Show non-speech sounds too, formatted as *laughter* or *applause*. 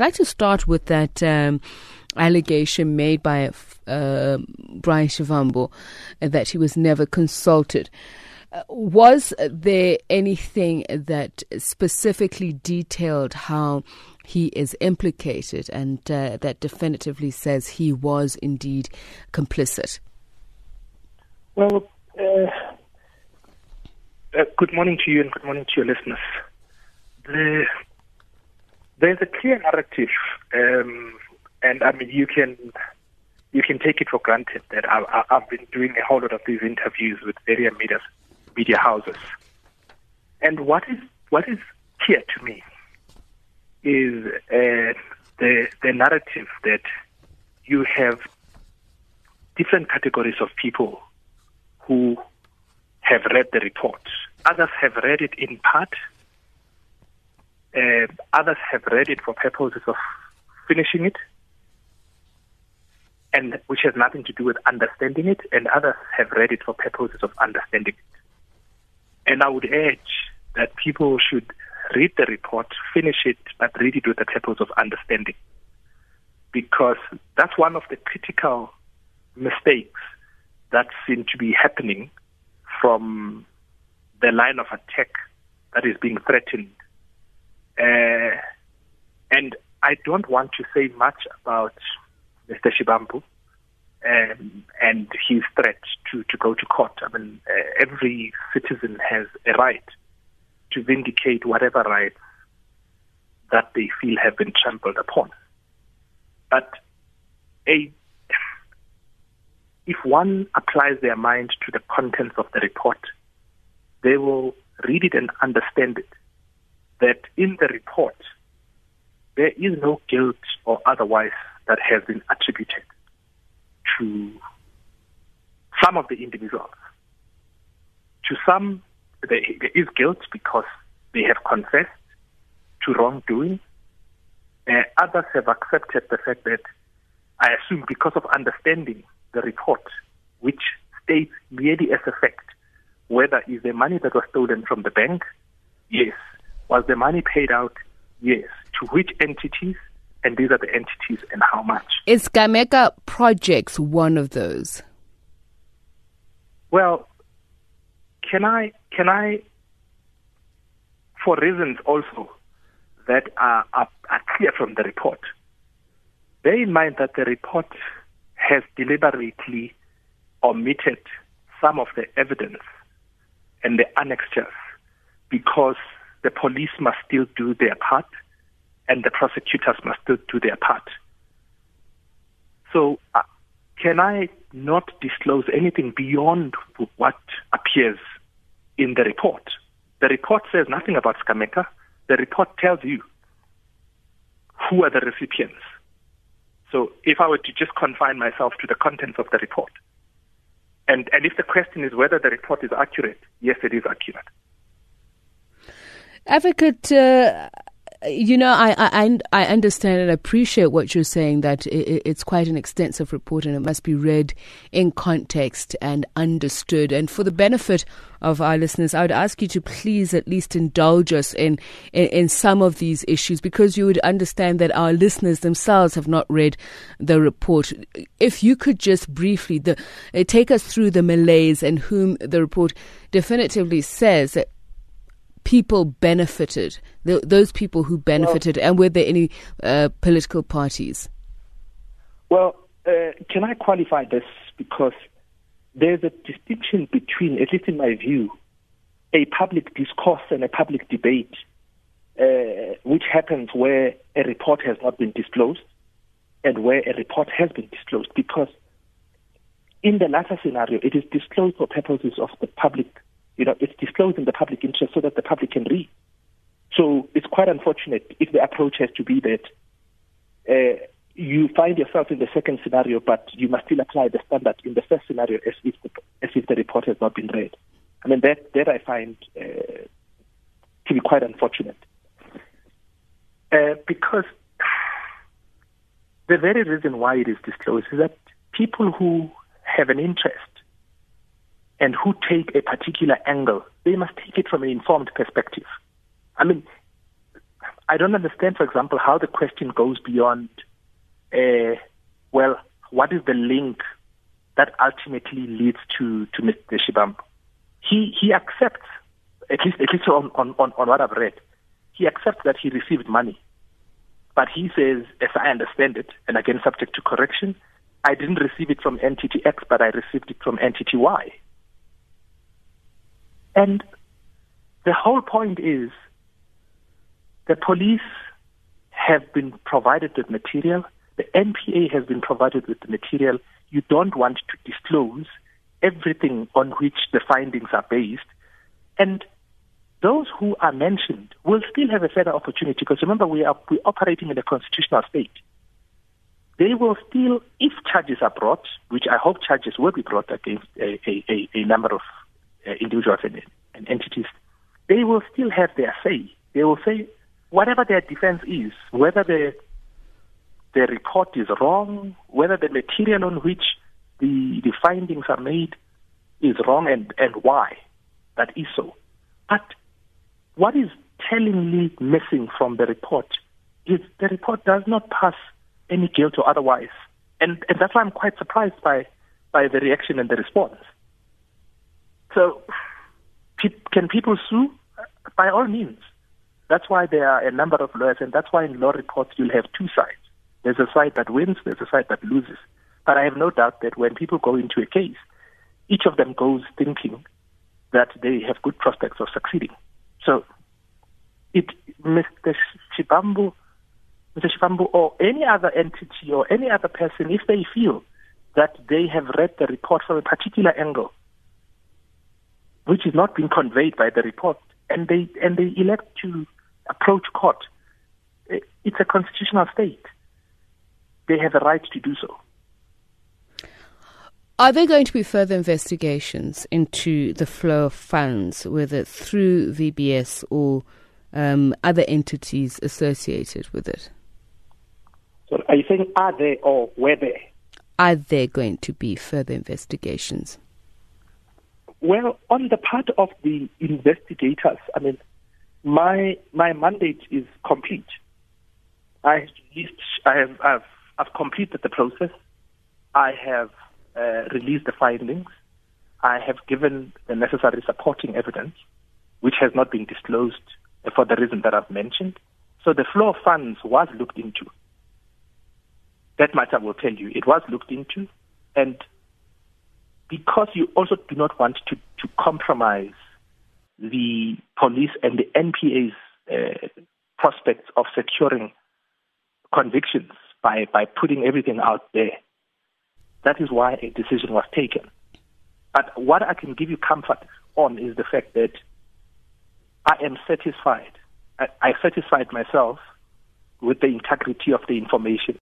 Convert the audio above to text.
I'd like to start with that um, allegation made by uh, Brian Shivambu that he was never consulted. Uh, was there anything that specifically detailed how he is implicated and uh, that definitively says he was indeed complicit? Well, uh, uh, good morning to you and good morning to your listeners. The, there's a clear narrative, um, and I mean you can you can take it for granted that I, have been doing a whole lot of these interviews with various media media houses, and what is what is clear to me is uh, the the narrative that you have different categories of people who have read the report. Others have read it in part. Uh, others have read it for purposes of finishing it, and which has nothing to do with understanding it. And others have read it for purposes of understanding it. And I would urge that people should read the report, finish it, but read it with the purpose of understanding. Because that's one of the critical mistakes that seem to be happening from the line of attack that is being threatened. Uh, and I don't want to say much about Mr. Shivambu um, and his threat to, to go to court. I mean, uh, every citizen has a right to vindicate whatever rights that they feel have been trampled upon. But a, if one applies their mind to the contents of the report, they will read it and understand it. That in the report, there is no guilt or otherwise that has been attributed to some of the individuals. To some, there is guilt because they have confessed to wrongdoing. Uh, others have accepted the fact that, I assume, because of understanding the report, which states merely as a fact whether is the money that was stolen from the bank? Yes. Was the money paid out? Yes. To which entities? And these are the entities and how much. Is Gameka Projects one of those? Well, can I can I, for reasons also that are, are, are clear from the report, bear in mind that the report has deliberately omitted some of the evidence and the annexures because the police must still do their part and the prosecutors must still do their part. So, uh, can I not disclose anything beyond what appears in the report. The report says nothing about Sgameka. The report tells you who are the recipients. So if I were to just confine myself to the contents of the report, and, and if the question is whether the report is accurate, yes, it is accurate. Advocate, uh, you know, I, I, I understand and appreciate what you're saying that it's quite an extensive report and it must be read in context and understood. And for the benefit of our listeners, I would ask you to please at least indulge us in, in, in some of these issues because you would understand that our listeners themselves have not read the report. If you could just briefly the, uh, take us through the malaise and whom the report definitively says that people benefited, the, those people who benefited, well, and were there any uh, political parties? Well, uh, can I qualify this? Because there's a distinction between, at least in my view, a public discourse and a public debate, uh, which happens where a report has not been disclosed and where a report has been disclosed. Because in the latter scenario, it is disclosed for purposes of the public you know, it's disclosed in the public interest so that the public can read. So it's quite unfortunate if the approach has to be that uh, you find yourself in the second scenario, but you must still apply the standard in the first scenario as if the, as if the report has not been read. I mean, that, that I find uh, to be quite unfortunate. Uh, because *sighs* the very reason why it is disclosed is that people who have an interest and who take a particular angle, they must take it from an informed perspective. I mean, I don't understand, for example, how the question goes beyond, uh, well, what is the link that ultimately leads to, to Mr. Shivambu? He, he accepts, at least, at least on, on, on what I've read, he accepts that he received money. But he says, as I understand it, and again subject to correction, I didn't receive it from entity X, but I received it from entity Y. And the whole point is the police have been provided with material, the NPA has been provided with the material. You don't want to disclose everything on which the findings are based. And those who are mentioned will still have a further opportunity because remember, we are we're operating in a constitutional state. They will still, if charges are brought, which I hope charges will be brought against a, a, a number of uh, individuals and, and entities, they will still have their say. They will say whatever their defense is, whether the the report is wrong, whether the material on which the the findings are made is wrong, and and why that is so. But what is tellingly missing from the report is the report does not pass any guilt or otherwise, and and that's why I'm quite surprised by by the reaction and the response. So, can people sue? By all means. That's why there are a number of lawyers, and that's why in law reports you'll have two sides. There's a side that wins, there's a side that loses. But I have no doubt that when people go into a case, each of them goes thinking that they have good prospects of succeeding. So, it, Mr. Shivambu, Mr. Shivambu, or any other entity or any other person, if they feel that they have read the report from a particular angle, which is not being conveyed by the report, and they and they elect to approach court, it's a constitutional state. They have a right to do so. Are there going to be further investigations into the flow of funds, whether through VBS or um, other entities associated with it? So are you saying are there or were there? Are there going to be further investigations? Well, on the part of the investigators, I mean, my my mandate is complete. I I have I've, I've completed the process. I have uh, released the findings. I have given the necessary supporting evidence, which has not been disclosed for the reason that I've mentioned. So the flow of funds was looked into. That matter will tell you. It was looked into, and because you also do not want to, to compromise the police and the NPA's uh, prospects of securing convictions by, by putting everything out there. That is why a decision was taken. But what I can give you comfort on is the fact that I am satisfied. I, I satisfied myself with the integrity of the information